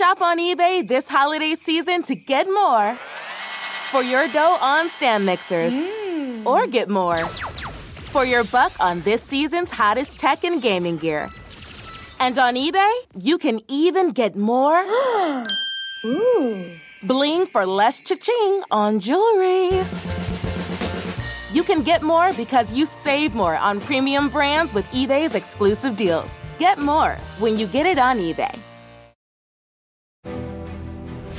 Shop on eBay this holiday season to get more for your dough on stand mixers, hmm. or get more for your buck on this season's hottest tech and gaming gear. And on eBay, you can even get more bling for less cha-ching on jewelry. You can get more because you save more on premium brands with eBay's exclusive deals. Get more when you get it on eBay.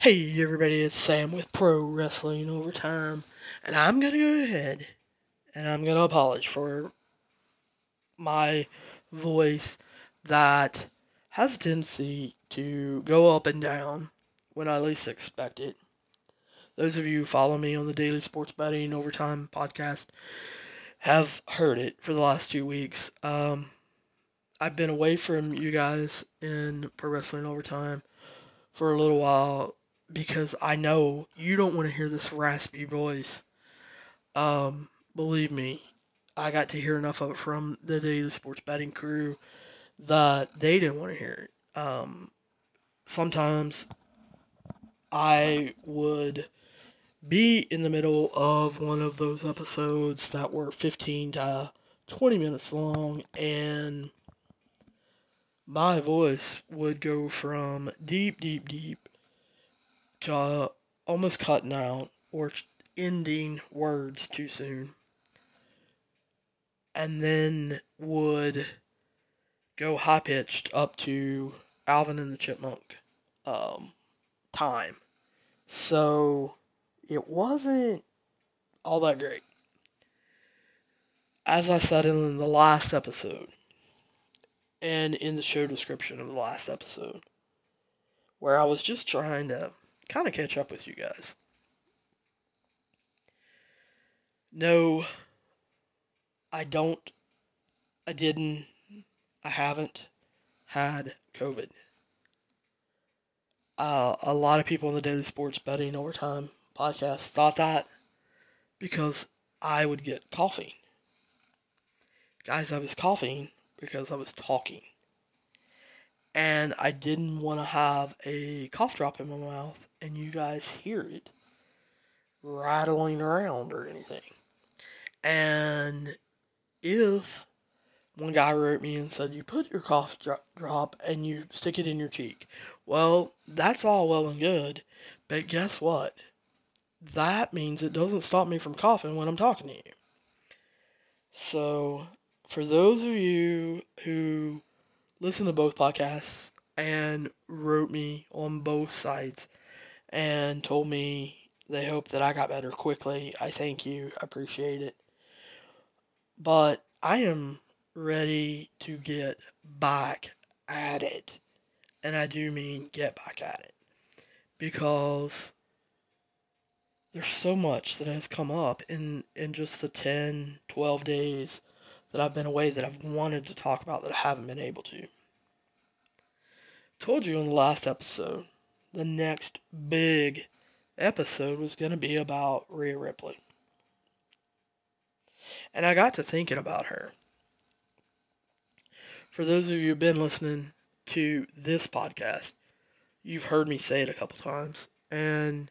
Hey everybody, it's Sam with Pro Wrestling Overtime, and I'm gonna go ahead and I'm gonna apologize for my voice that has a tendency to go up and down when I least expect it. Those of you who follow me on the Daily Sports Betting Overtime podcast have heard it for the last two weeks. Um, I've been away from you guys in Pro Wrestling Overtime for a little while because I know you don't want to hear this raspy voice. Um, believe me, I got to hear enough of it from the Daily Sports Betting crew that they didn't want to hear it. Um, sometimes I would be in the middle of one of those episodes that were 15 to 20 minutes long and my voice would go from deep, deep, deep uh, almost cutting out or ending words too soon. And then would go high pitched up to Alvin and the Chipmunk um, time. So it wasn't all that great. As I said in the last episode, and in the show description of the last episode, where I was just trying to kind of catch up with you guys. No, I don't, I didn't, I haven't had COVID. Uh, a lot of people in the Daily Sports Betting Overtime podcast thought that because I would get coughing. Guys, I was coughing because I was talking. And I didn't want to have a cough drop in my mouth and you guys hear it rattling around or anything. And if one guy wrote me and said, You put your cough drop and you stick it in your cheek. Well, that's all well and good, but guess what? That means it doesn't stop me from coughing when I'm talking to you. So, for those of you who listen to both podcasts and wrote me on both sides and told me they hope that I got better quickly, I thank you. I appreciate it. But I am ready to get back at it. And I do mean get back at it. Because there's so much that has come up in, in just the 10, 12 days that I've been away that I've wanted to talk about that I haven't been able to. Told you in the last episode, the next big episode was going to be about Rhea Ripley. And I got to thinking about her. For those of you who've been listening to this podcast, you've heard me say it a couple times. And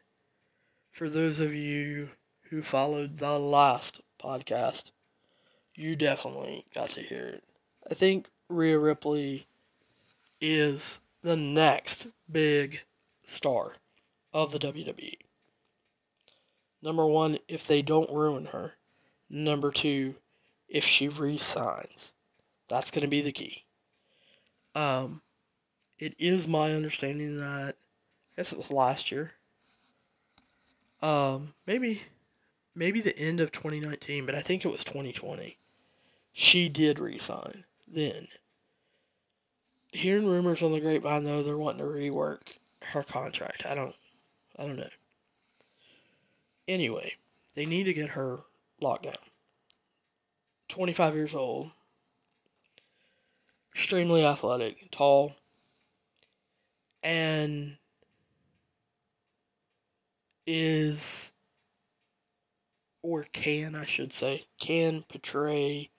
for those of you who followed the last podcast, you definitely got to hear it. I think Rhea Ripley is the next big star of the WWE. Number one, if they don't ruin her. Number two, if she resigns. That's going to be the key. Um, it is my understanding that, I guess it was last year. Um, maybe, maybe the end of 2019, but I think it was 2020. She did resign then. hearing rumors on the grapevine though they're wanting to rework her contract. I don't I don't know. Anyway, they need to get her locked down. 25 years old. Extremely athletic, tall, and is or can I should say can portray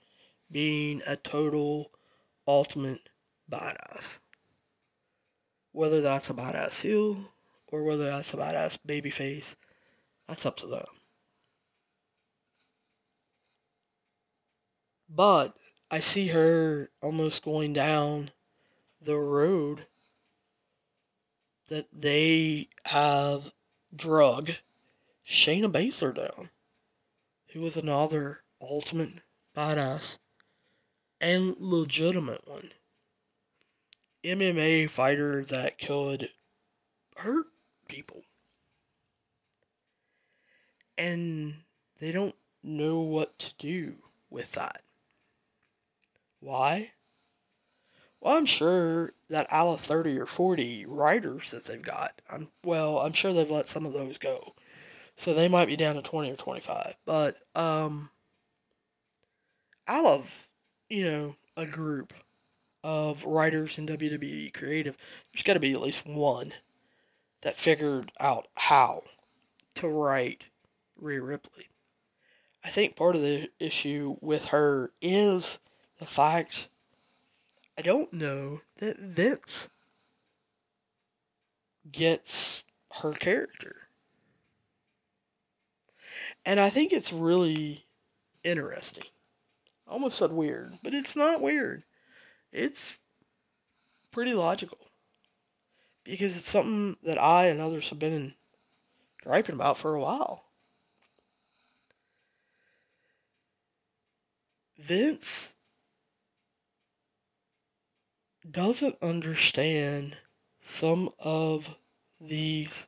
being a total ultimate badass. Whether that's a badass heel or whether that's a badass babyface, that's up to them. But I see her almost going down the road that they have drug Shayna Baszler down, who was another ultimate badass and legitimate one. MMA fighter that could hurt people. And they don't know what to do with that. Why? Well, I'm sure that out of 30 or 40 writers that they've got, I'm well, I'm sure they've let some of those go. So they might be down to 20 or 25. But um out of, you know, a group of writers in WWE creative, there's got to be at least one that figured out how to write Rhea Ripley. I think part of the issue with her is the fact I don't know that Vince gets her character. And I think it's really interesting. I almost said weird, but it's not weird. It's pretty logical. Because it's something that I and others have been griping about for a while. Vince doesn't understand some of these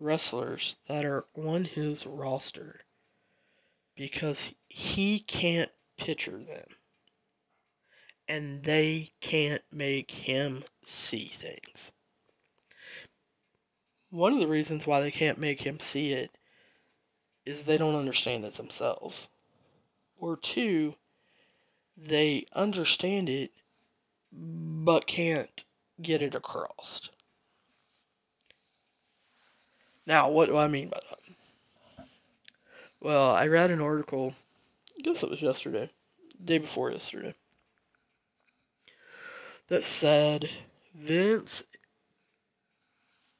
wrestlers that are on his roster because he can't picture them and they can't make him see things. One of the reasons why they can't make him see it is they don't understand it themselves. Or two, they understand it but can't get it across. Now, what do I mean by that? Well, I read an article, I guess it was yesterday, day before yesterday, that said Vince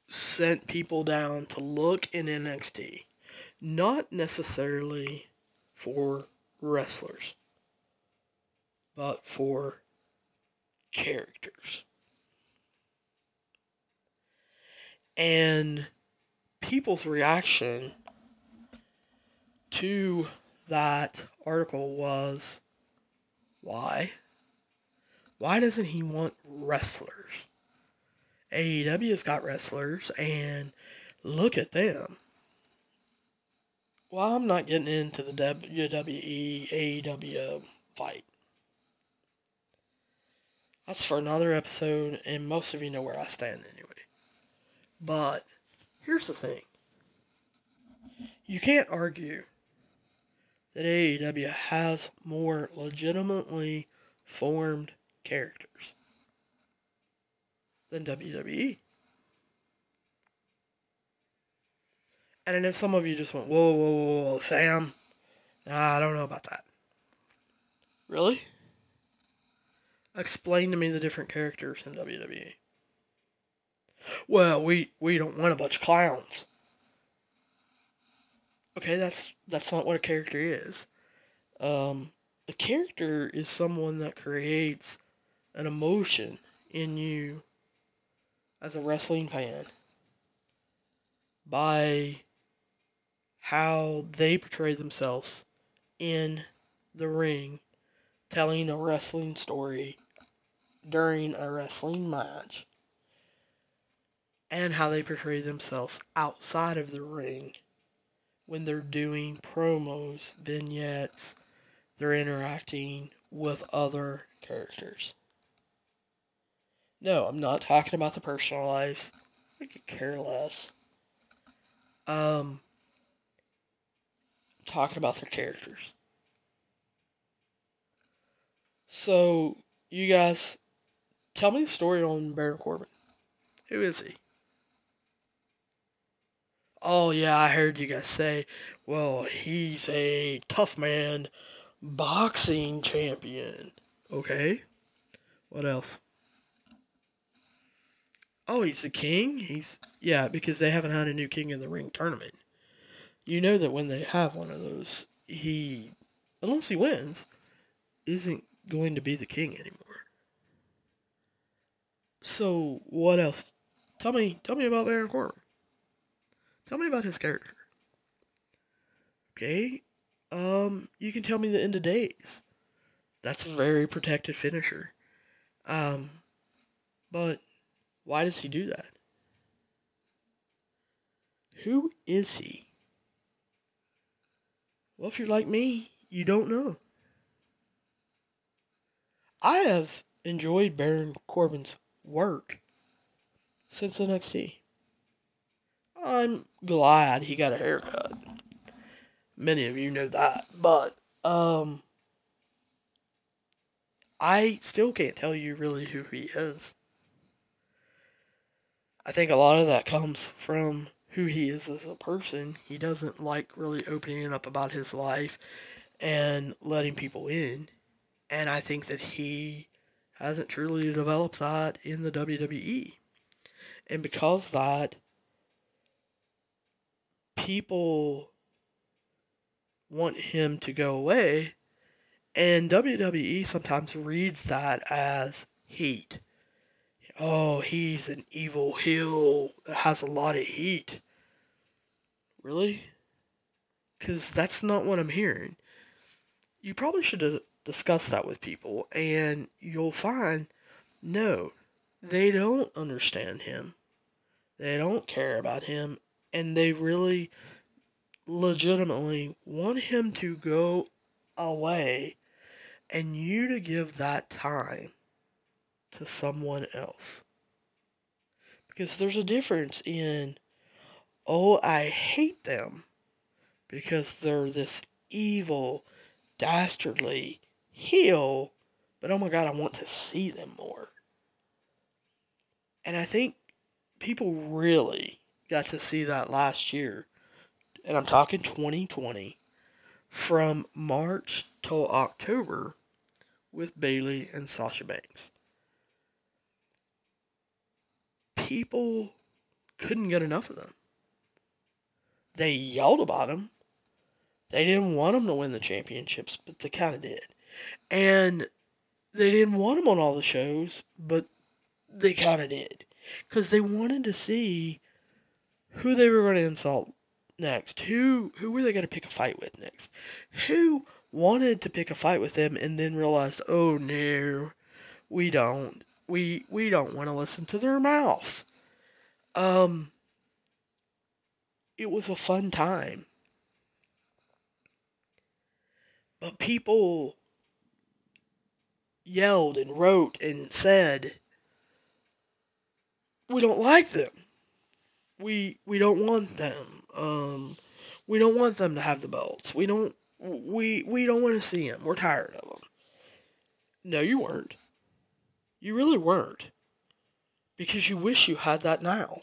sent people down to look in NXT, not necessarily for wrestlers, but for characters. And people's reaction to that article was why? Why doesn't he want wrestlers? AEW has got wrestlers, and look at them. Well, I'm not getting into the WWE AEW fight. That's for another episode, and most of you know where I stand anyway. But here's the thing you can't argue that AEW has more legitimately formed characters than WWE. And then if some of you just went, whoa, whoa, whoa, whoa, Sam, nah, I don't know about that. Really? Explain to me the different characters in WWE. Well, we, we don't want a bunch of clowns. Okay, that's that's not what a character is. Um, a character is someone that creates an emotion in you as a wrestling fan by how they portray themselves in the ring, telling a wrestling story during a wrestling match, and how they portray themselves outside of the ring when they're doing promos, vignettes, they're interacting with other characters. No, I'm not talking about the personal lives. I could care less. Um, I'm talking about their characters. So, you guys, tell me the story on Baron Corbin. Who is he? Oh, yeah, I heard you guys say, well, he's a tough man boxing champion. Okay. What else? Oh, he's the king? He's. Yeah, because they haven't had a new king in the ring tournament. You know that when they have one of those, he. Unless he wins, isn't going to be the king anymore. So, what else? Tell me, tell me about Baron Corbin. Tell me about his character. Okay, um, you can tell me the end of days. That's a very protected finisher. Um, but why does he do that? Who is he? Well, if you're like me, you don't know. I have enjoyed Baron Corbin's work since the NXT. I'm glad he got a haircut. Many of you know that, but um I still can't tell you really who he is. I think a lot of that comes from who he is as a person. He doesn't like really opening up about his life and letting people in. And I think that he hasn't truly developed that in the WWE. And because that, people want him to go away and WWE sometimes reads that as heat. Oh, he's an evil heel that has a lot of heat. Really? Because that's not what I'm hearing. You probably should discuss that with people, and you'll find no, they don't understand him. They don't care about him, and they really legitimately want him to go away and you to give that time to someone else. Because there's a difference in, oh, I hate them because they're this evil, dastardly heel, but oh my god, I want to see them more. And I think people really got to see that last year. And I'm talking 2020 from March till October with Bayley and Sasha Banks. People couldn't get enough of them. They yelled about them. They didn't want them to win the championships, but they kind of did. And they didn't want them on all the shows, but they kind of did. Because they wanted to see who they were going to insult next. Who who were they going to pick a fight with next? Who wanted to pick a fight with them and then realized, oh no, we don't. We we don't want to listen to their mouths. Um it was a fun time. But people yelled and wrote and said, we don't like them. We we don't want them. Um, we don't want them to have the belts. We don't we we don't want to see them. We're tired of them. No, you weren't. You really weren't. Because you wish you had that now.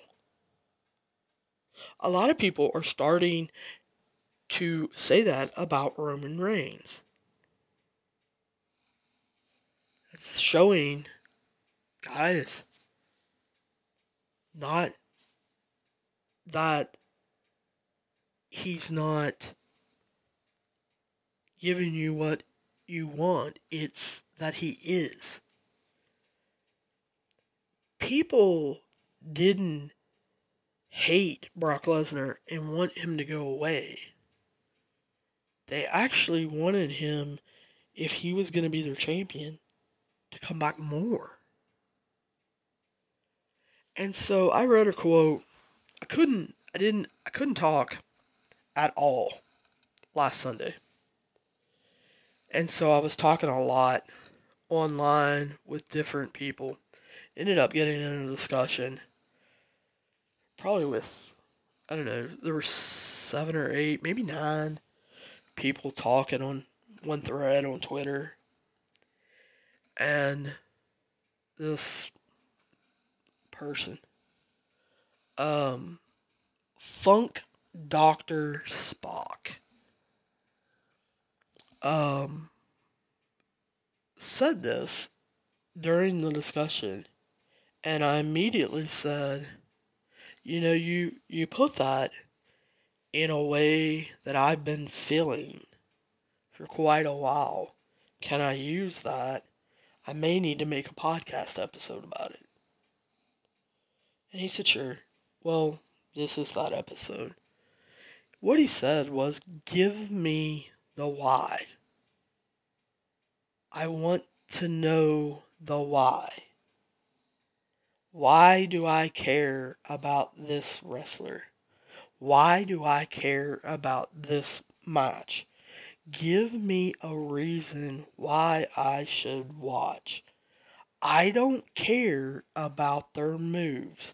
A lot of people are starting to say that about Roman Reigns. It's showing, guys, not that he's not giving you what you want, it's that he is. People didn't hate Brock Lesnar and want him to go away. They actually wanted him, if he was going to be their champion, to come back more. And so I read a quote. I couldn't, I didn't, I couldn't talk at all last Sunday. And so I was talking a lot online with different people. ended up getting in a discussion, probably with, I don't know, there were seven or eight, maybe nine people talking on one thread on Twitter. And this person, um, Funk Doctor Spock, um, said this during the discussion, and I immediately said, you know, you, you put that in a way that I've been feeling for quite a while. Can I use that? I may need to make a podcast episode about it. And he said, sure. Well, this is that episode. What he said was, give me the why. I want to know the why. Why do I care about this wrestler? Why do I care about this match? Give me a reason why I should watch. I don't care about their moves.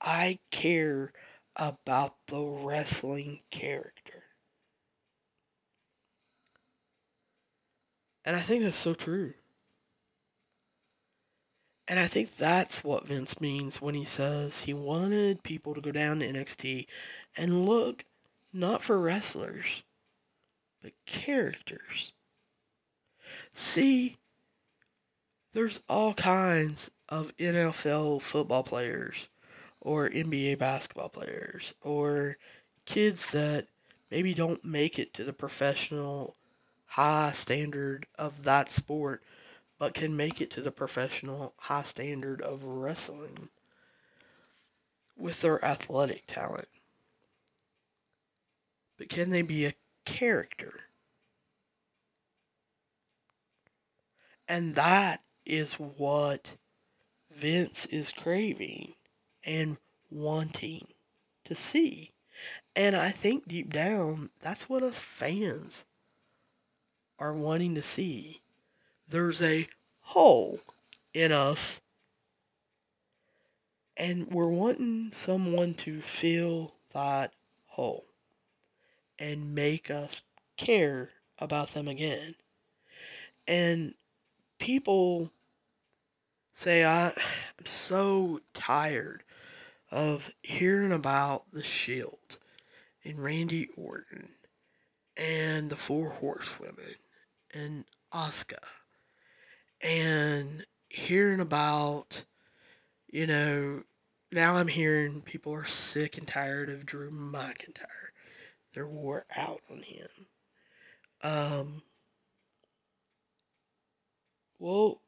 I care about the wrestling character. And I think that's so true. And I think that's what Vince means when he says he wanted people to go down to NXT and look not for wrestlers, but characters. See, there's all kinds of NFL football players or NBA basketball players or kids that maybe don't make it to the professional high standard of that sport but can make it to the professional high standard of wrestling with their athletic talent. But can they be a character? And that is what Vince is craving and wanting to see. And I think deep down, that's what us fans are wanting to see there's a hole in us and we're wanting someone to fill that hole and make us care about them again. And people say, I'm so tired of hearing about the Shield and Randy Orton and the Four Horsewomen and Asuka and hearing about, you know, now I'm hearing people are sick and tired of Drew McIntyre. They're wore out on him. Um, well,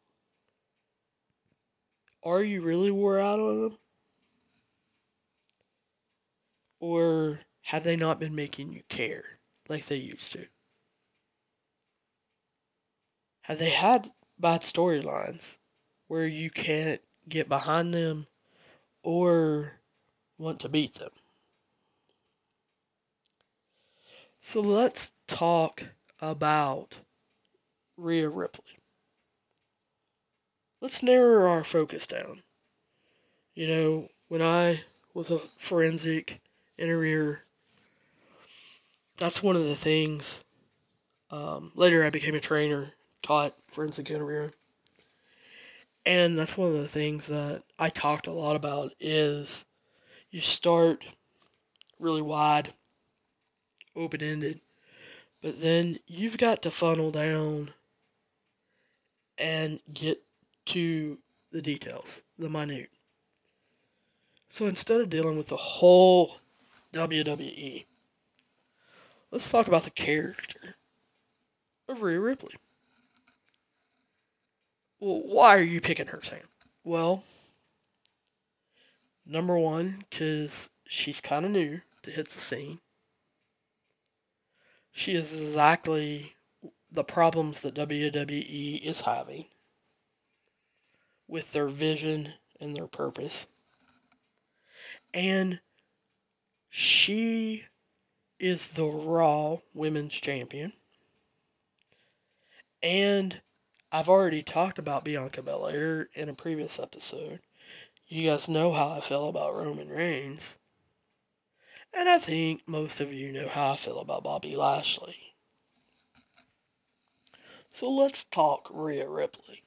are you really wore out on him? Or have they not been making you care like they used to? Have they had bad storylines where you can't get behind them or want to beat them. So let's talk about Rhea Ripley. Let's narrow our focus down. You know, when I was a forensic interviewer, that's one of the things. Um, later, I became a trainer taught forensic interviewing. And that's one of the things that I talked a lot about is you start really wide, open ended, but then you've got to funnel down and get to the details, the minute. So instead of dealing with the whole WWE, let's talk about the character of Rhea Ripley. Well, why are you picking her, Sam? Well, number one, because she's kind of new to hit the scene. She is exactly the problems that WWE is having with their vision and their purpose. And she is the Raw Women's Champion. And I've already talked about Bianca Belair in a previous episode, you guys know how I feel about Roman Reigns. And I think most of you know how I feel about Bobby Lashley. So let's talk Rhea Ripley.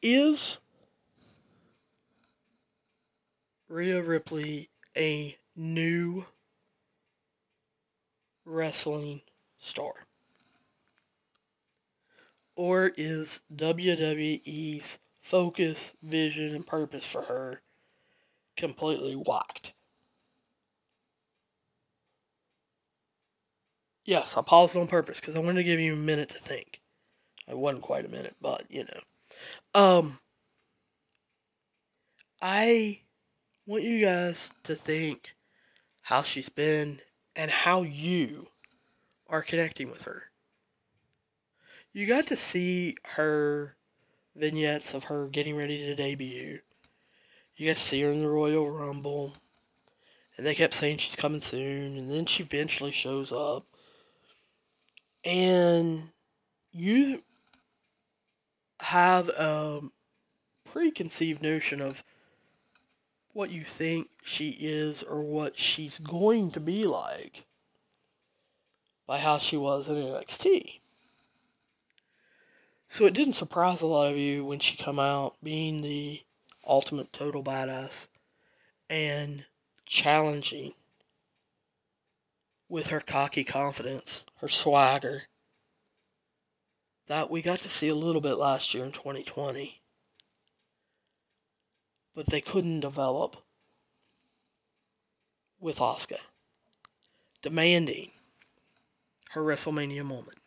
Is Rhea Ripley a new wrestling star? Or is WWE's focus, vision, and purpose for her completely whacked? Yes, I paused on purpose because I wanted to give you a minute to think. It wasn't quite a minute, but you know. Um, I want you guys to think how she's been and how you are connecting with her. You got to see her vignettes of her getting ready to debut. You got to see her in the Royal Rumble. And they kept saying she's coming soon. And then she eventually shows up. And you have a preconceived notion of what you think she is or what she's going to be like by how she was in NXT. So it didn't surprise a lot of you when she come out being the ultimate total badass and challenging with her cocky confidence, her swagger, that we got to see a little bit last year in 2020. But they couldn't develop with Asuka, Demanding her WrestleMania moment.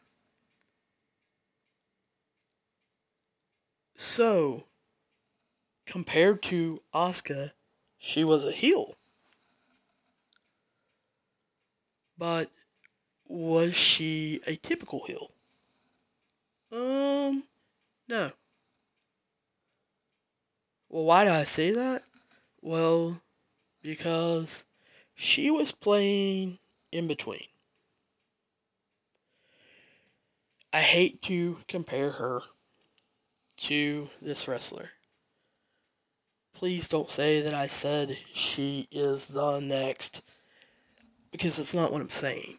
So, compared to Asuka, she was a heel. But was she a typical heel? Um, no. Well, why do I say that? Well, because she was playing in between. I hate to compare her to this wrestler. Please don't say that I said she is the next, because it's not what I'm saying.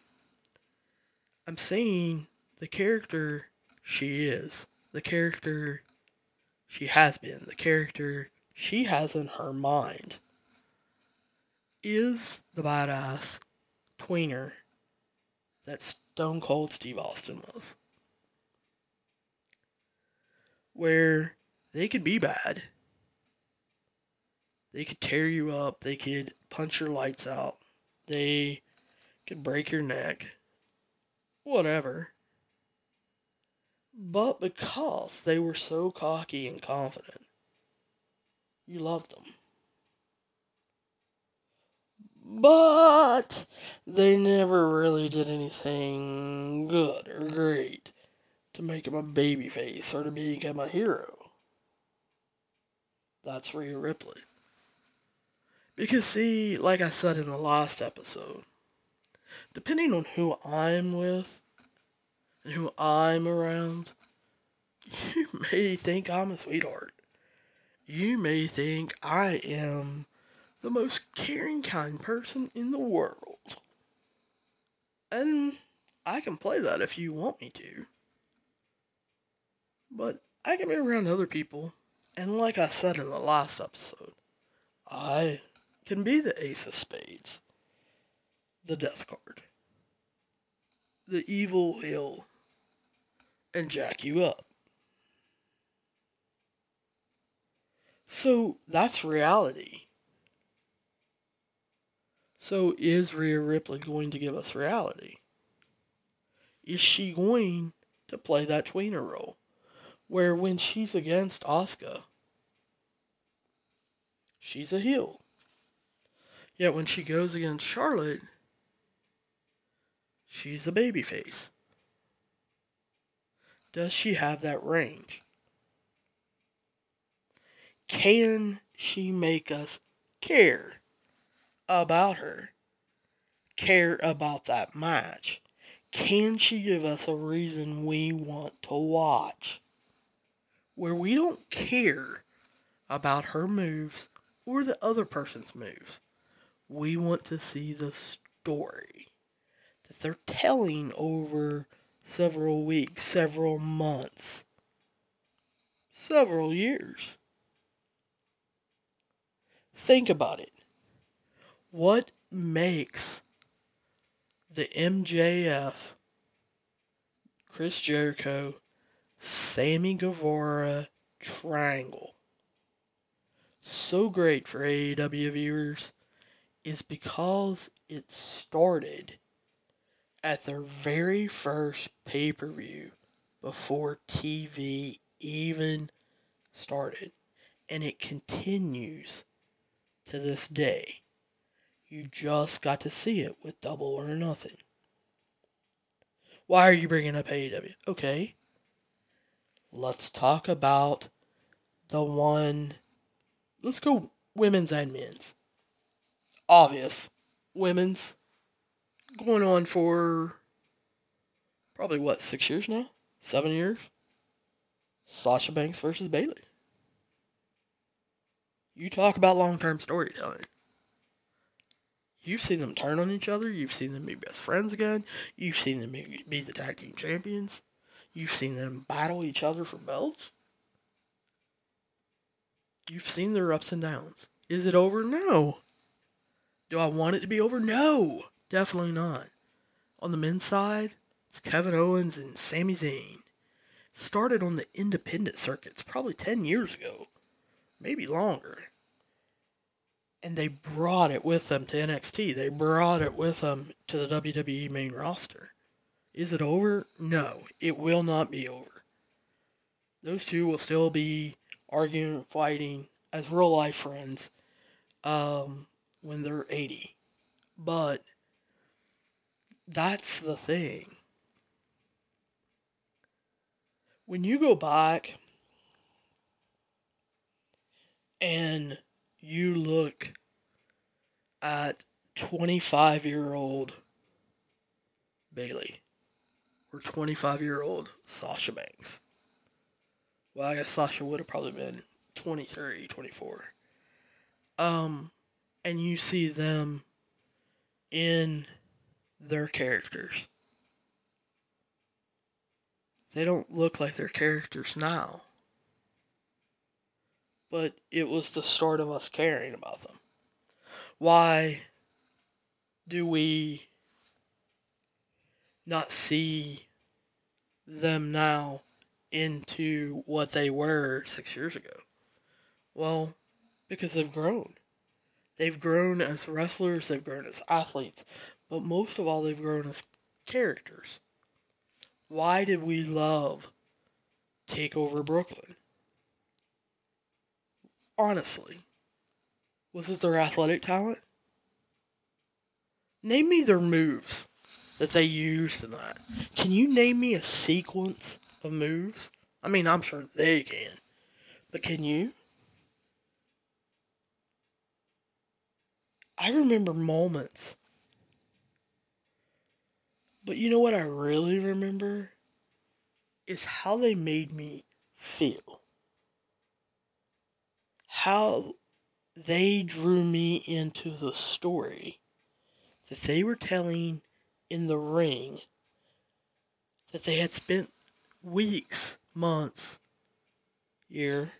I'm saying the character she is, the character she has been, the character she has in her mind is the badass tweener that Stone Cold Steve Austin was where they could be bad. They could tear you up. They could punch your lights out. They could break your neck. Whatever. But because they were so cocky and confident, you loved them. But they never really did anything good or great to make him a babyface or to make him a hero. That's Rhea Ripley. Because, see, like I said in the last episode, depending on who I'm with and who I'm around, you may think I'm a sweetheart. You may think I am the most caring, kind person in the world. And I can play that if you want me to. But I can be around other people, and like I said in the last episode, I can be the ace of spades, the death card, the evil heel, and jack you up. So that's reality. So is Rhea Ripley going to give us reality? Is she going to play that tweener role? Where when she's against Asuka, she's a heel. Yet when she goes against Charlotte, she's a babyface. Does she have that range? Can she make us care about her? Care about that match? Can she give us a reason we want to watch? where we don't care about her moves or the other person's moves. We want to see the story that they're telling over several weeks, several months, several years. Think about it. What makes the MJF, Chris Jericho, Sammy Guevara triangle so great for AEW viewers is because it started at their very first pay per view before TV even started. And it continues to this day. You just got to see it with double or nothing. Why are you bringing up AEW? Okay. Let's talk about the one. Let's go women's and men's. Obvious. Women's going on for probably what, six years now? Seven years? Sasha Banks versus Bayley. You talk about long term storytelling. You've seen them turn on each other. You've seen them be best friends again. You've seen them be the tag team champions. You've seen them battle each other for belts. You've seen their ups and downs. Is it over? No. Do I want it to be over? No. Definitely not. On the men's side, it's Kevin Owens and Sami Zayn. Started on the independent circuits probably 10 years ago, maybe longer. And they brought it with them to NXT. They brought it with them to the WWE main roster. Is it over? No, it will not be over. Those two will still be arguing, fighting as real life friends um, when they're 80. But that's the thing. When you go back and you look at 25 year old Bayley or 25 year old Sasha Banks. Well, I guess Sasha would have probably been 23, 24. Um, and you see them in their characters. They don't look like their characters now. But it was the start of us caring about them. Why do we not see them now into what they were six years ago? Well, because they've grown. They've grown as wrestlers, they've grown as athletes, but most of all, they've grown as characters. Why did we love Takeover Brooklyn? Honestly, was it their athletic talent? Name me their moves that they used in that. Can you name me a sequence of moves? I mean, I'm sure they can, but can you? I remember moments. But you know what I really remember? Is how they made me feel. How they drew me into the story that they were telling in the ring that they had spent weeks, months, year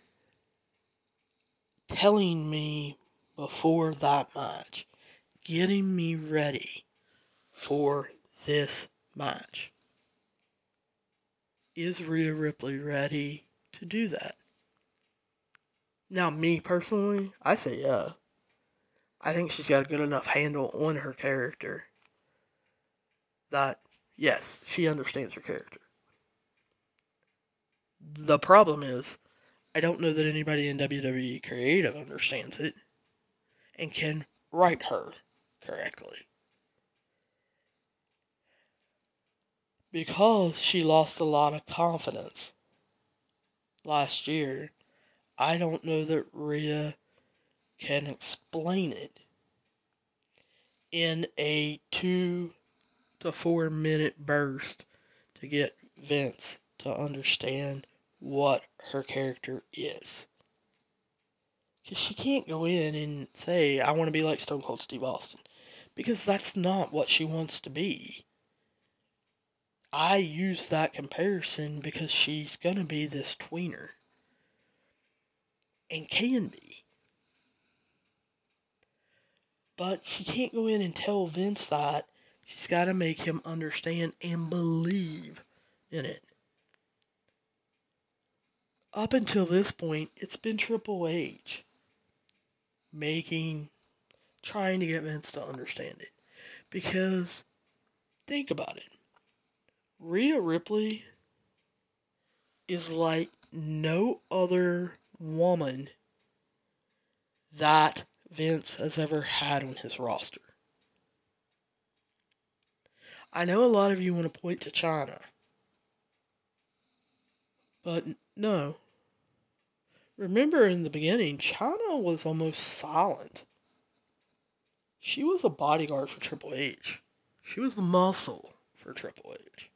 telling me before that match, getting me ready for this match. Is Rhea Ripley ready to do that? Now, me personally, I say yeah. I think she's got a good enough handle on her character that, yes, she understands her character. The problem is, I don't know that anybody in WWE Creative understands it and can write her correctly. Because she lost a lot of confidence last year, I don't know that Rhea can explain it in a two to four minute burst to get Vince to understand what her character is. Because she can't go in and say, I want to be like Stone Cold Steve Austin. Because that's not what she wants to be. I use that comparison because she's going to be this tweener. And can be. But she can't go in and tell Vince that. She's got to make him understand and believe in it. Up until this point, it's been Triple H making, trying to get Vince to understand it. Because, think about it. Rhea Ripley is like no other woman that Vince has ever had on his roster. I know a lot of you want to point to Chyna, but no. Remember in the beginning, Chyna was almost silent. She was a bodyguard for Triple H. She was the muscle for Triple H.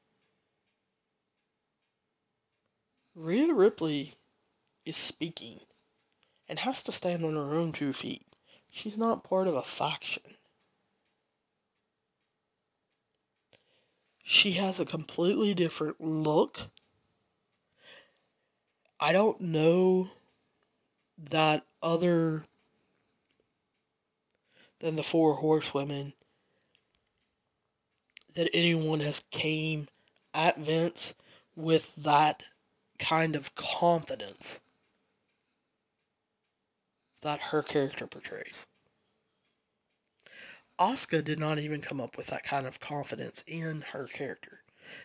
Rhea Ripley is speaking and has to stand on her own two feet. She's not part of a faction. She has a completely different look. I don't know that other than the four horsewomen that anyone has came at Vince with that kind of confidence that her character portrays. Asuka did not even come up with that kind of confidence in her character.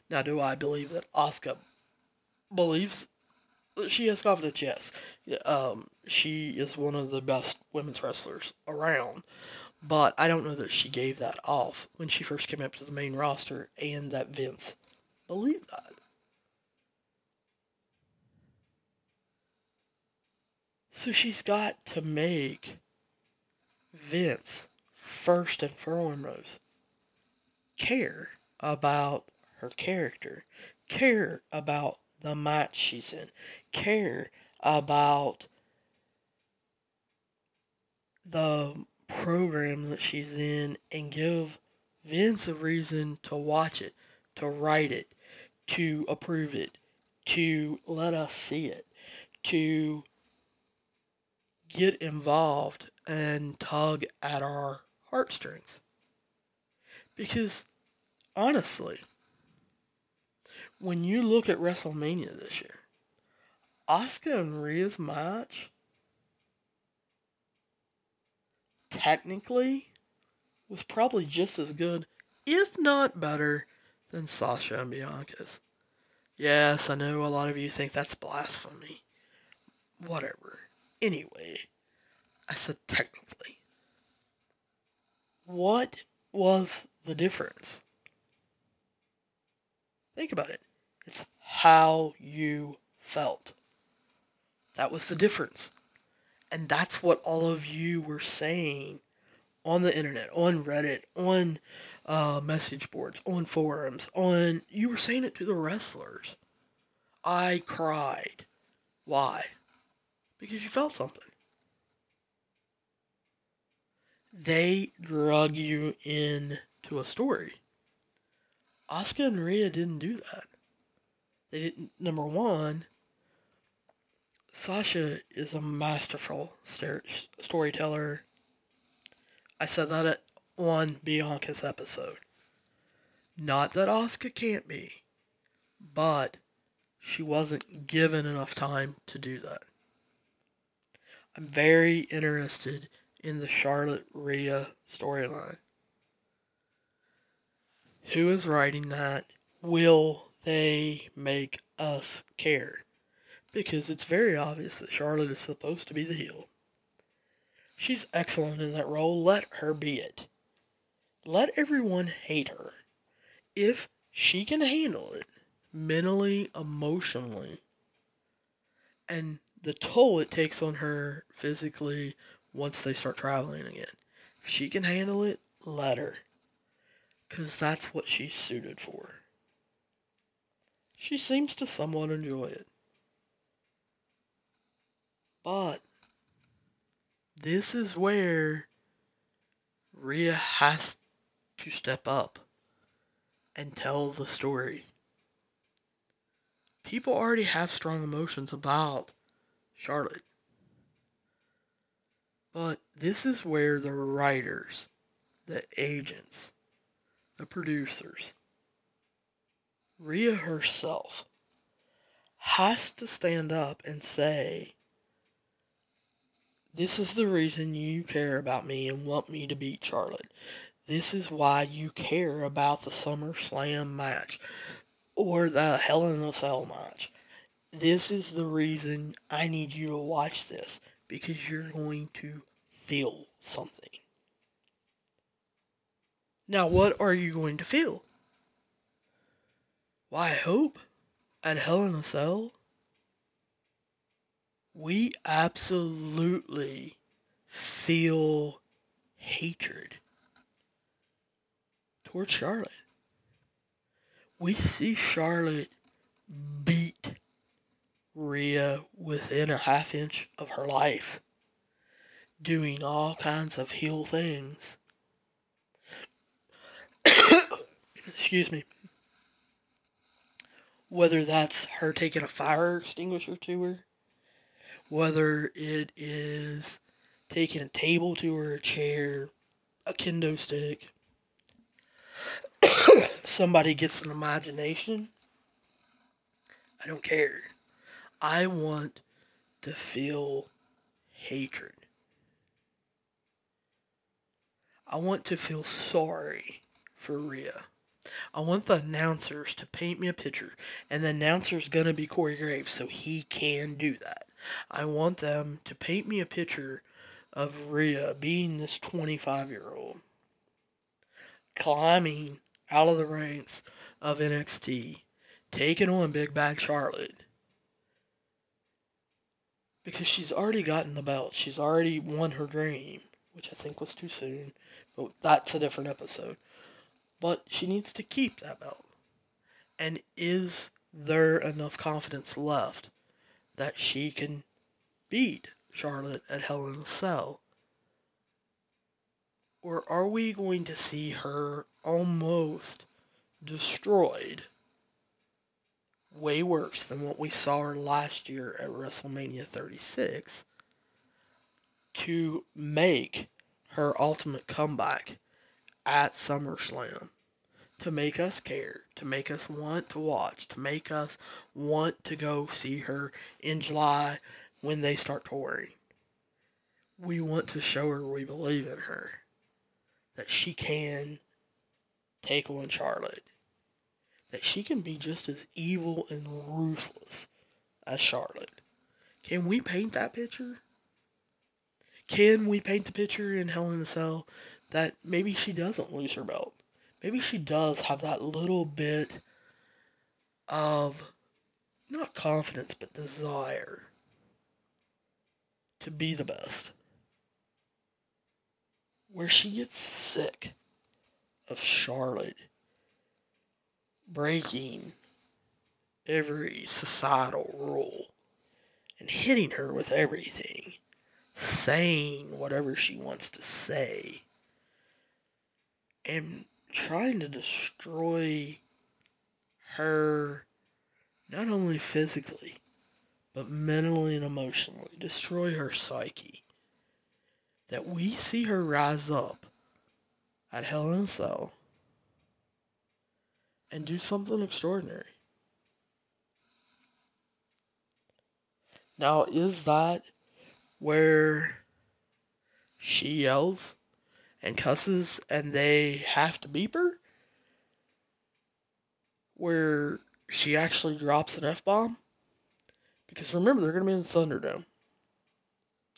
Now, do I believe that Asuka believes that she has confidence? Yes. Um, she is one of the best women's wrestlers around. But I don't know that she gave that off when she first came up to the main roster and that Vince believed that. So she's got to make Vince first and foremost care about her character, care about the match she's in, care about the program that she's in, and give Vince a reason to watch it, to write it, to approve it, to let us see it, to get involved and tug at our heartstrings. Because honestly, when you look at WrestleMania this year, Asuka and Rhea's match technically was probably just as good, if not better, than Sasha and Bianca's. Yes, I know a lot of you think that's blasphemy. Whatever. Anyway, I said technically. What was the difference? Think about it. It's how you felt. That was the difference. And that's what all of you were saying on the internet, on Reddit, on uh, message boards, on forums, on. You were saying it to the wrestlers. I cried. Why? Because you felt something. They drug you into a story. Asuka and Rhea didn't do that. They didn't. Number one, Sasha is a masterful storyteller. I said that at on Bianca's episode. Not that Asuka can't be, but she wasn't given enough time to do that. I'm very interested in the Charlotte Rhea storyline. Who is writing that? Will they make us care? Because it's very obvious that Charlotte is supposed to be the heel. She's excellent in that role. Let her be it. Let everyone hate her. If she can handle it mentally, emotionally, and the toll it takes on her physically once they start traveling again. If she can handle it, let her. Because that's what she's suited for. She seems to somewhat enjoy it. But this is where Rhea has to step up and tell the story. People already have strong emotions about Charlotte. But this is where the writers, the agents, the producers, Rhea herself has to stand up and say, This is the reason you care about me and want me to beat Charlotte. This is why you care about the SummerSlam match or the Hell in a Cell match. This is the reason I need you to watch this because you're going to feel something. Now, what are you going to feel? Why, I hope at Hell in a Cell, we absolutely feel hatred towards Charlotte. We see Charlotte beat Rhea within a half inch of her life, doing all kinds of heel things. Excuse me. Whether that's her taking a fire extinguisher to her, whether it is taking a table to her, a chair, a kendo stick, somebody gets an imagination, I don't care. I want to feel hatred. I want to feel sorry for Rhea. I want the announcers to paint me a picture, and the announcer's gonna be Corey Graves, so he can do that. I want them to paint me a picture of Rhea being this 25 year old, climbing out of the ranks of NXT, taking on Big Bad Charlotte. Because she's already gotten the belt. She's already won her dream, which I think was too soon, but that's a different episode. But she needs to keep that belt. And is there enough confidence left that she can beat Charlotte at Hell in a Cell? Or are we going to see her almost destroyed way worse than what we saw last year at WrestleMania 36 to make her ultimate comeback at SummerSlam to make us care, to make us want to watch, to make us want to go see her in July when they start touring. We want to show her we believe in her, that she can take on Charlotte, that she can be just as evil and ruthless as Charlotte. Can we paint that picture? Can we paint the picture in Hell in a Cell that maybe she doesn't lose her belt? Maybe she does have that little bit of not confidence but desire to be the best. Where she gets sick of Charlotte breaking every societal rule and hitting her with everything, saying whatever she wants to say, and trying to destroy her not only physically, but mentally and emotionally, destroy her psyche. That we see her rise up at Hell in a Cell and do something extraordinary. Now, is that where she yells and cusses and they have to beep her? Where she actually drops an F bomb? Because remember, they're going to be in Thunderdome.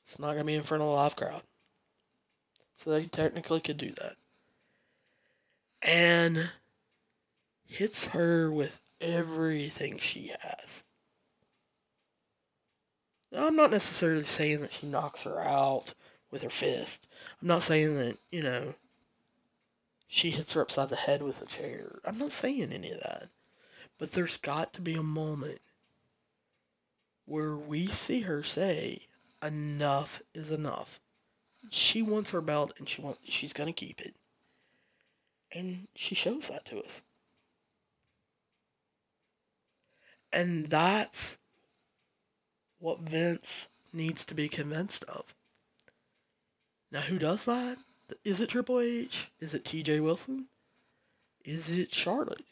It's not going to be in front of a live crowd. So they technically could do that. And hits her with everything she has. Now, I'm not necessarily saying that she knocks her out with her fist. I'm not saying that, you know, she hits her upside the head with a chair. I'm not saying any of that. But there's got to be a moment where we see her say, enough is enough. she wants her belt and she wants she's gonna keep it. And she shows that to us. And that's what Vince needs to be convinced of. Now, who does that? Is it Triple H? Is it TJ Wilson? Is it Charlotte?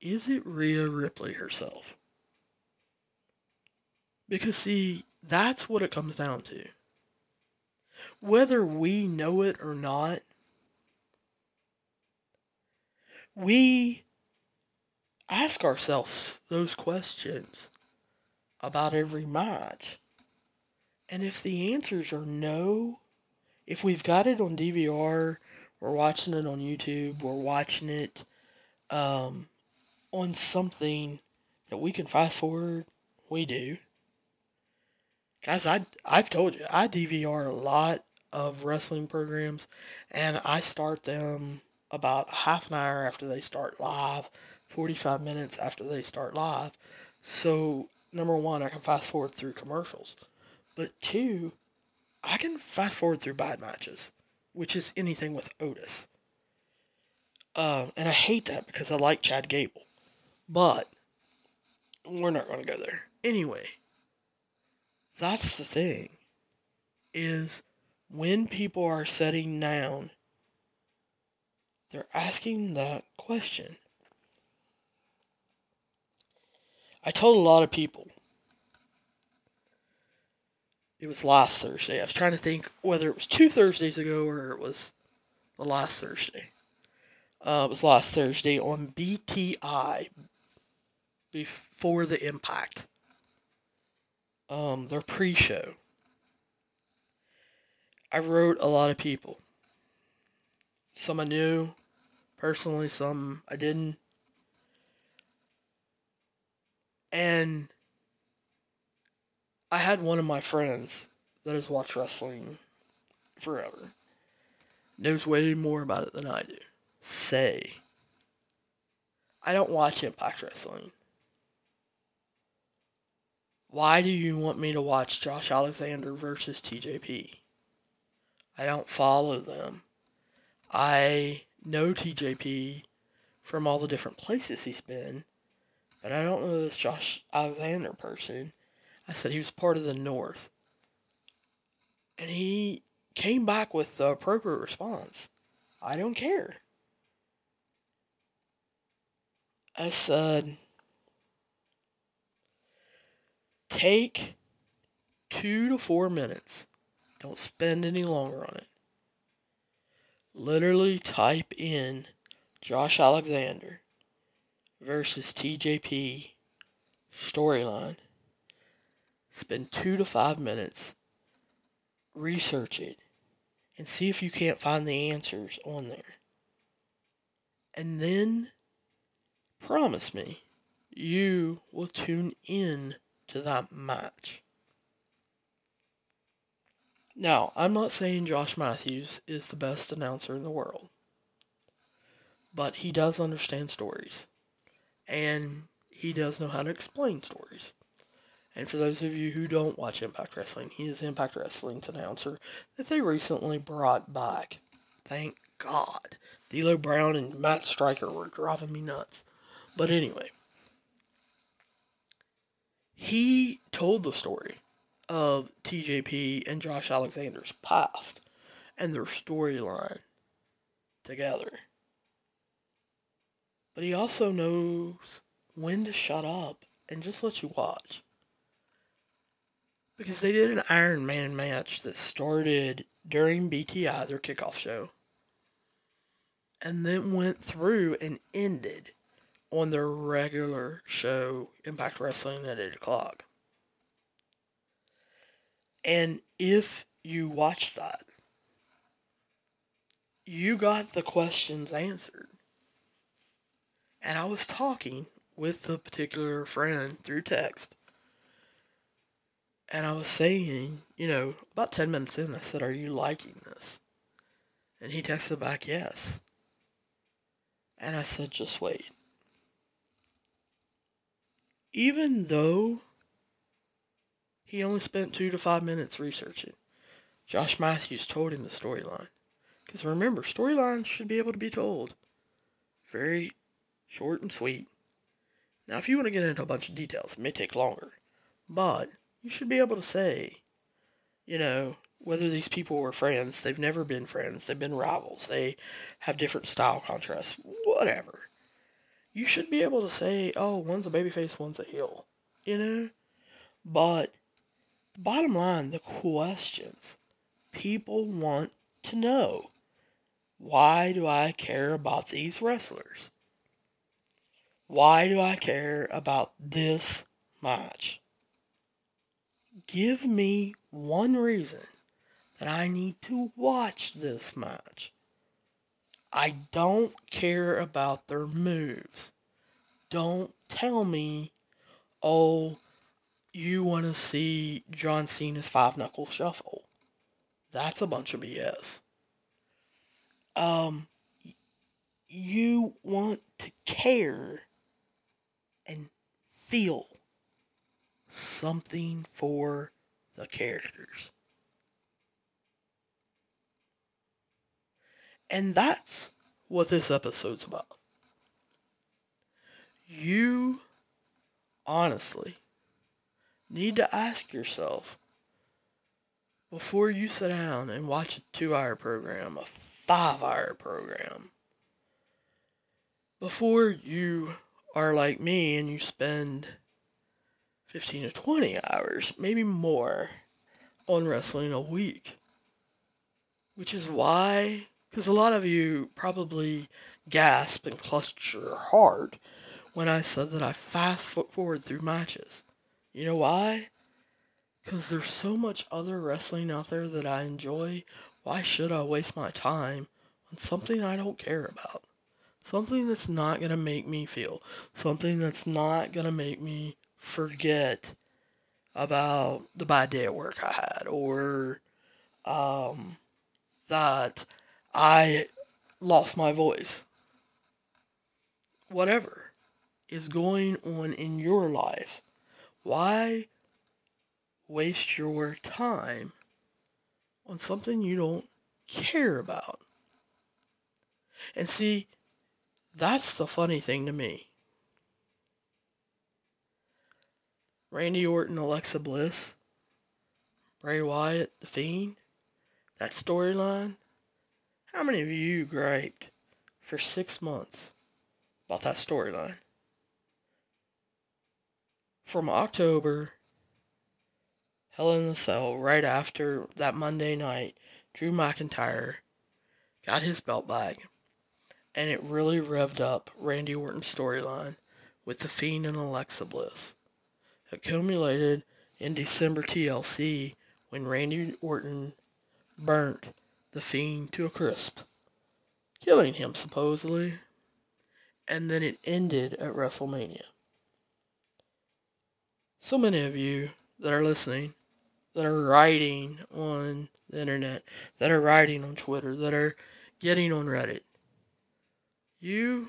Is it Rhea Ripley herself? Because, see, that's what it comes down to. Whether we know it or not, we ask ourselves those questions about every match. And if the answers are no, if we've got it on DVR, we're watching it on YouTube, we're watching it um, on something that we can fast forward, we do. Guys, I, I've told you, I DVR a lot of wrestling programs, and I start them about half an hour after they start live, 45 minutes after they start live. So, number one, I can fast forward through commercials. But two, I can fast forward through bad matches, which is anything with Otis. Uh, and I hate that because I like Chad Gable. But we're not going to go there. Anyway, that's the thing. Is when people are sitting down, they're asking that question. I told a lot of people it was last Thursday. I was trying to think whether it was two Thursdays ago or it was the last Thursday. Uh, it was last Thursday on BTI before the Impact. Um, their pre-show. I wrote a lot of people. Some I knew personally, some I didn't. And I had one of my friends that has watched wrestling forever, knows way more about it than I do, say, I don't watch Impact Wrestling. Why do you want me to watch Josh Alexander versus TJP? I don't follow them. I know TJP from all the different places he's been, but I don't know this Josh Alexander person. I said he was part of the North. And he came back with the appropriate response. I don't care. I said, take two to four minutes. Don't spend any longer on it. Literally type in Josh Alexander versus TJP storyline Spend two to five minutes, research it, and see if you can't find the answers on there. And then promise me you will tune in to that match. Now, I'm not saying Josh Matthews is the best announcer in the world, but he does understand stories, and he does know how to explain stories. And for those of you who don't watch Impact Wrestling, he is Impact Wrestling's announcer that they recently brought back. Thank God. D'Lo Brown and Matt Striker were driving me nuts. But anyway, he told the story of TJP and Josh Alexander's past and their storyline together. But he also knows when to shut up and just let you watch. Because they did an Iron Man match that started during BTI, their kickoff show, and then went through and ended on their regular show, Impact Wrestling at 8 o'clock. And if you watched that, you got the questions answered. And I was talking with a particular friend through text and I was saying, you know, about 10 minutes in, I said, Are you liking this? And he texted back, Yes. And I said, Just wait. Even though he only spent two to five minutes researching, Josh Matthews told him the storyline. Because remember, storylines should be able to be told. Very short and sweet. Now, if you want to get into a bunch of details, it may take longer. But you should be able to say, you know, whether these people were friends, they've never been friends, they've been rivals, they have different style contrasts, whatever. You should be able to say, oh, one's a babyface, one's a heel. You know? But bottom line, the questions people want to know. Why do I care about these wrestlers? Why do I care about this match? Give me one reason that I need to watch this match. I don't care about their moves. Don't tell me, oh, you want to see John Cena's five knuckle shuffle. That's a bunch of BS. Um, you want to care feel something for the characters. And that's what this episode's about. You honestly need to ask yourself before you sit down and watch a two hour program, a five hour program, before you are like me and you spend 15 to 20 hours, maybe more, on wrestling a week. Which is why, because a lot of you probably gasp and clutch your heart when I said that I fast forward through matches. You know why? Because there's so much other wrestling out there that I enjoy. Why should I waste my time on something I don't care about? Something that's not going to make me feel. Something that's not going to make me forget about the bad day at work I had or um, that I lost my voice. Whatever is going on in your life, why waste your time on something you don't care about? And see, that's the funny thing to me. Randy Orton, Alexa Bliss, Bray Wyatt, The Fiend, that storyline. How many of you griped for six months about that storyline? From October, Hell in the Cell, right after that Monday night, Drew McIntyre got his belt back and it really revved up Randy Orton's storyline with The Fiend and Alexa Bliss. It culminated in December TLC when Randy Orton burnt The Fiend to a crisp, killing him supposedly, and then it ended at WrestleMania. So many of you that are listening, that are writing on the internet, that are writing on Twitter, that are getting on Reddit, you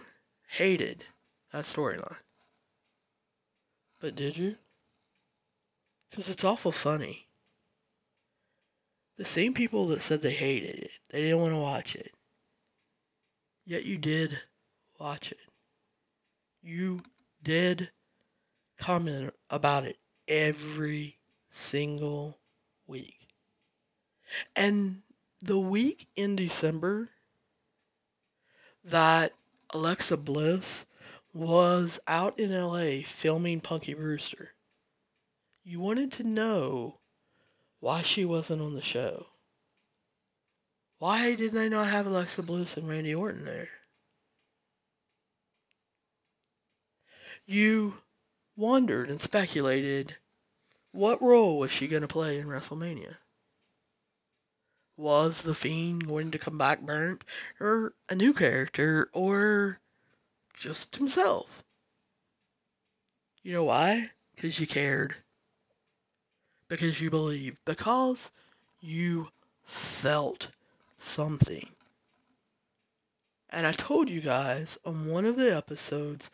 hated that storyline. But did you? Because it's awful funny. The same people that said they hated it, they didn't want to watch it. Yet you did watch it. You did comment about it every single week. And the week in December that Alexa Bliss was out in LA filming Punky Brewster. You wanted to know why she wasn't on the show. Why did they not have Alexa Bliss and Randy Orton there? You wondered and speculated what role was she going to play in WrestleMania? Was the Fiend going to come back burnt, or a new character, or just himself? You know why? Because you cared. Because you believed. Because you felt something. And I told you guys on one of the episodes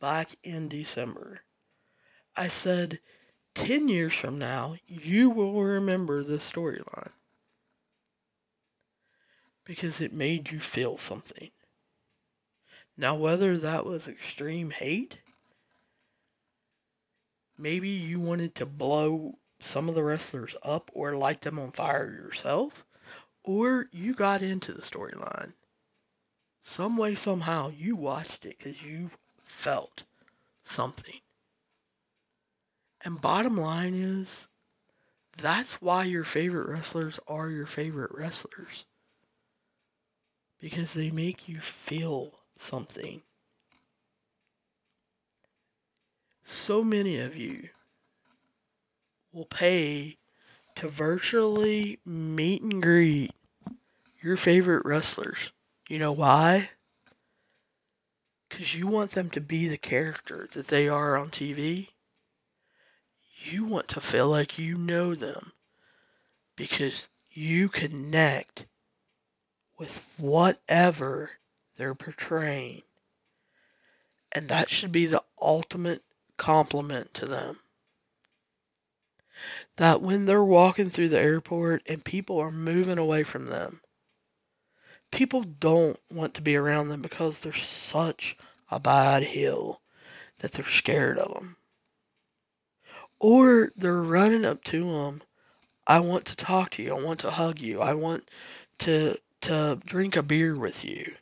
back in December, I said, 10 years from now, you will remember this storyline. Because it made you feel something. Now, whether that was extreme hate, maybe you wanted to blow some of the wrestlers up or light them on fire yourself, or you got into the storyline. Some way, somehow, you watched it because you felt something. And bottom line is, that's why your favorite wrestlers are your favorite wrestlers. Because they make you feel something. So many of you will pay to virtually meet and greet your favorite wrestlers. You know why? Because you want them to be the character that they are on TV. You want to feel like you know them because you connect with whatever they're portraying. And that should be the ultimate compliment to them. That when they're walking through the airport and people are moving away from them, people don't want to be around them because they're such a bad heel that they're scared of them. Or they're running up to them. I want to talk to you. I want to hug you. I want to to drink a beer with you.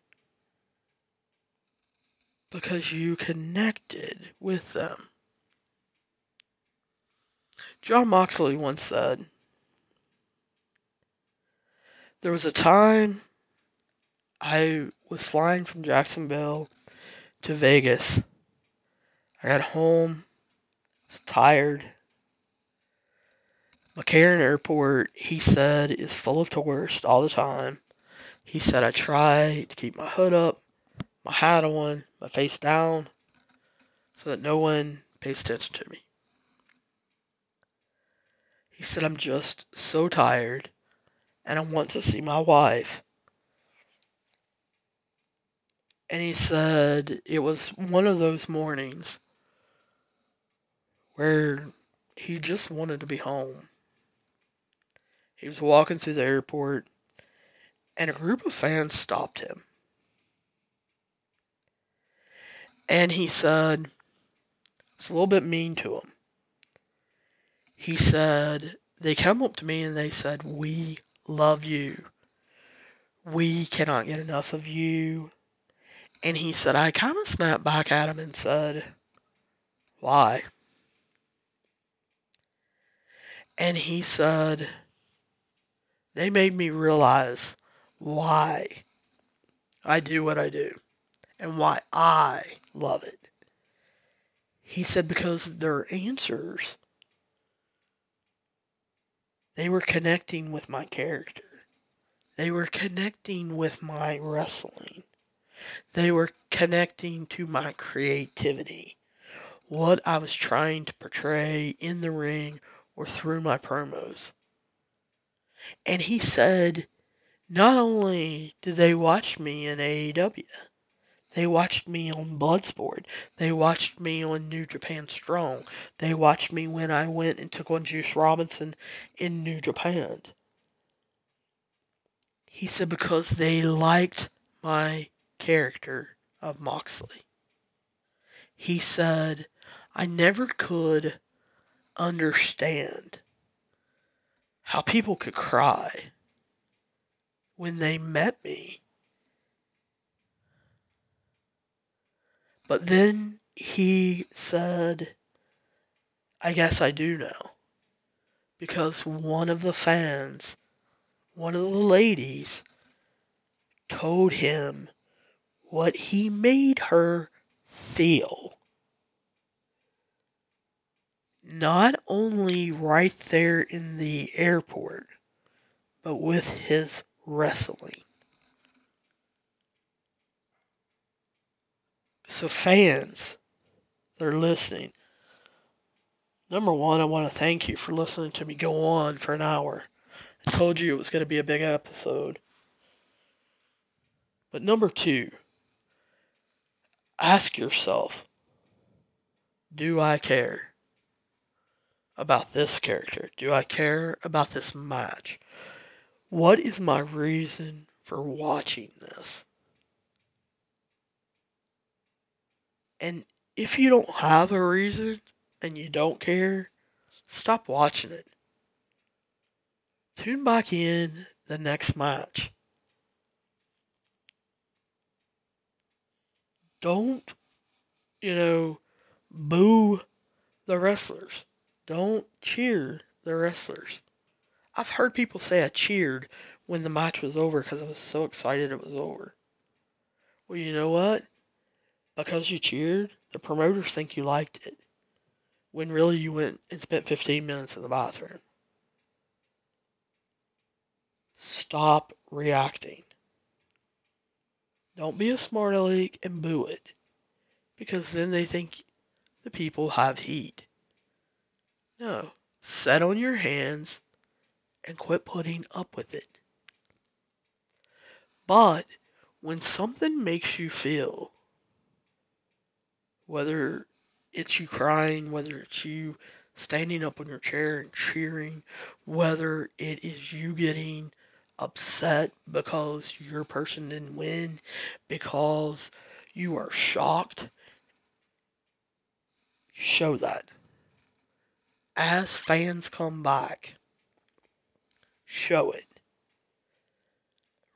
Because you connected with them. Jon Moxley once said, There was a time I was flying from Jacksonville to Vegas. I got home, was tired. McCarran Airport, he said, is full of tourists all the time. He said I try to keep my hood up, my hat on, my face down, so that no one pays attention to me. He said, I'm just so tired and I want to see my wife. And he said it was one of those mornings where he just wanted to be home. He was walking through the airport and a group of fans stopped him. And he said, it's a little bit mean to him he said, they come up to me and they said, We love you. We cannot get enough of you. And he said, I kind of snapped back at him and said, Why? And he said, They made me realize why I do what I do and why I love it. He said, Because their answers they were connecting with my character. They were connecting with my wrestling. They were connecting to my creativity. What I was trying to portray in the ring or through my promos. And he said, not only did they watch me in AEW, they watched me on Bloodsport. They watched me on New Japan Strong. They watched me when I went and took on Juice Robinson in New Japan. He said because they liked my character of Moxley. He said, I never could understand how people could cry when they met me But then he said, I guess I do know. Because one of the fans, one of the ladies, told him what he made her feel. Not only right there in the airport, but with his wrestling. So, fans that are listening, number one, I want to thank you for listening to me go on for an hour. I told you it was going to be a big episode. But number two, ask yourself do I care about this character? Do I care about this match? What is my reason for watching this. And if you don't have a reason and you don't care, stop watching it. Tune back in the next match. Don't, you know, boo the wrestlers. Don't cheer the wrestlers. I've heard people say I cheered when the match was over because I was so excited it was over. Well, you know what? Because you cheered, the promoters think you liked it. When really you went and spent 15 minutes in the bathroom. Stop reacting. Don't be a smart aleck and boo it. Because then they think the people have heat. No. Set on your hands and quit putting up with it. But when something makes you feel, whether it's you crying, whether it's you standing up on your chair and cheering, whether it is you getting upset because your person didn't win, because you are shocked, show that. As fans come back, show it.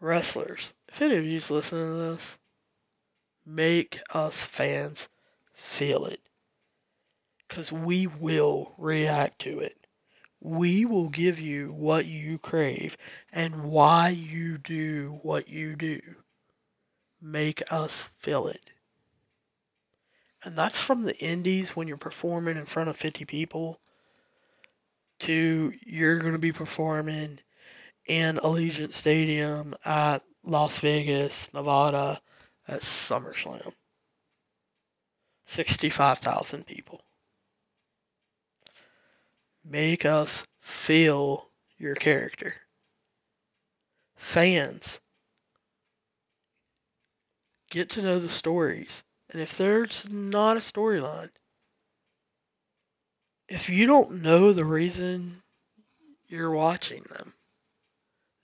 Wrestlers, if any of you's listening to this, make us fans feel it. Because we will react to it. We will give you what you crave and why you do what you do. Make us feel it. And that's from the indies when you're performing in front of 50 people to you're going to be performing in Allegiant Stadium at Las Vegas, Nevada at SummerSlam. 65,000 people. Make us feel your character. Fans, get to know the stories. And if there's not a storyline, if you don't know the reason you're watching them,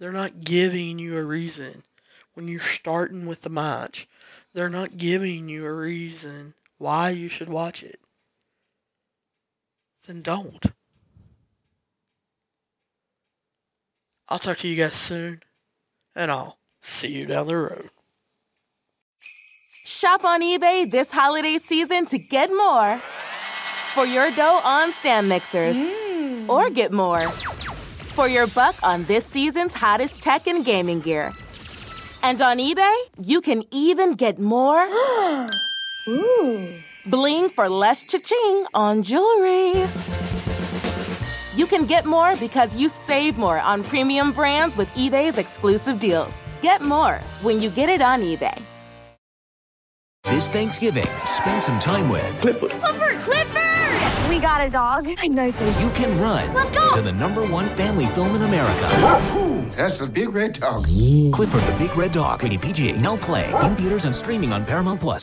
they're not giving you a reason. When you're starting with the match, they're not giving you a reason why you should watch it. Then don't. I'll talk to you guys soon, and I'll see you down the road. Shop on eBay this holiday season to get more for your dough on stand mixers, mm. or get more for your buck on this season's hottest tech and gaming gear. And on eBay, you can even get more bling for less cha-ching on jewelry. You can get more because you save more on premium brands with eBay's exclusive deals. Get more when you get it on eBay. This Thanksgiving, spend some time with Clifford. Clifford! Clifford! We got a dog. I noticed. You Can Run Let's go! to the number one family film in America. That's the big red dog. Clifford the Big Red Dog, rated PGA, now play. in theaters and streaming on Paramount Plus.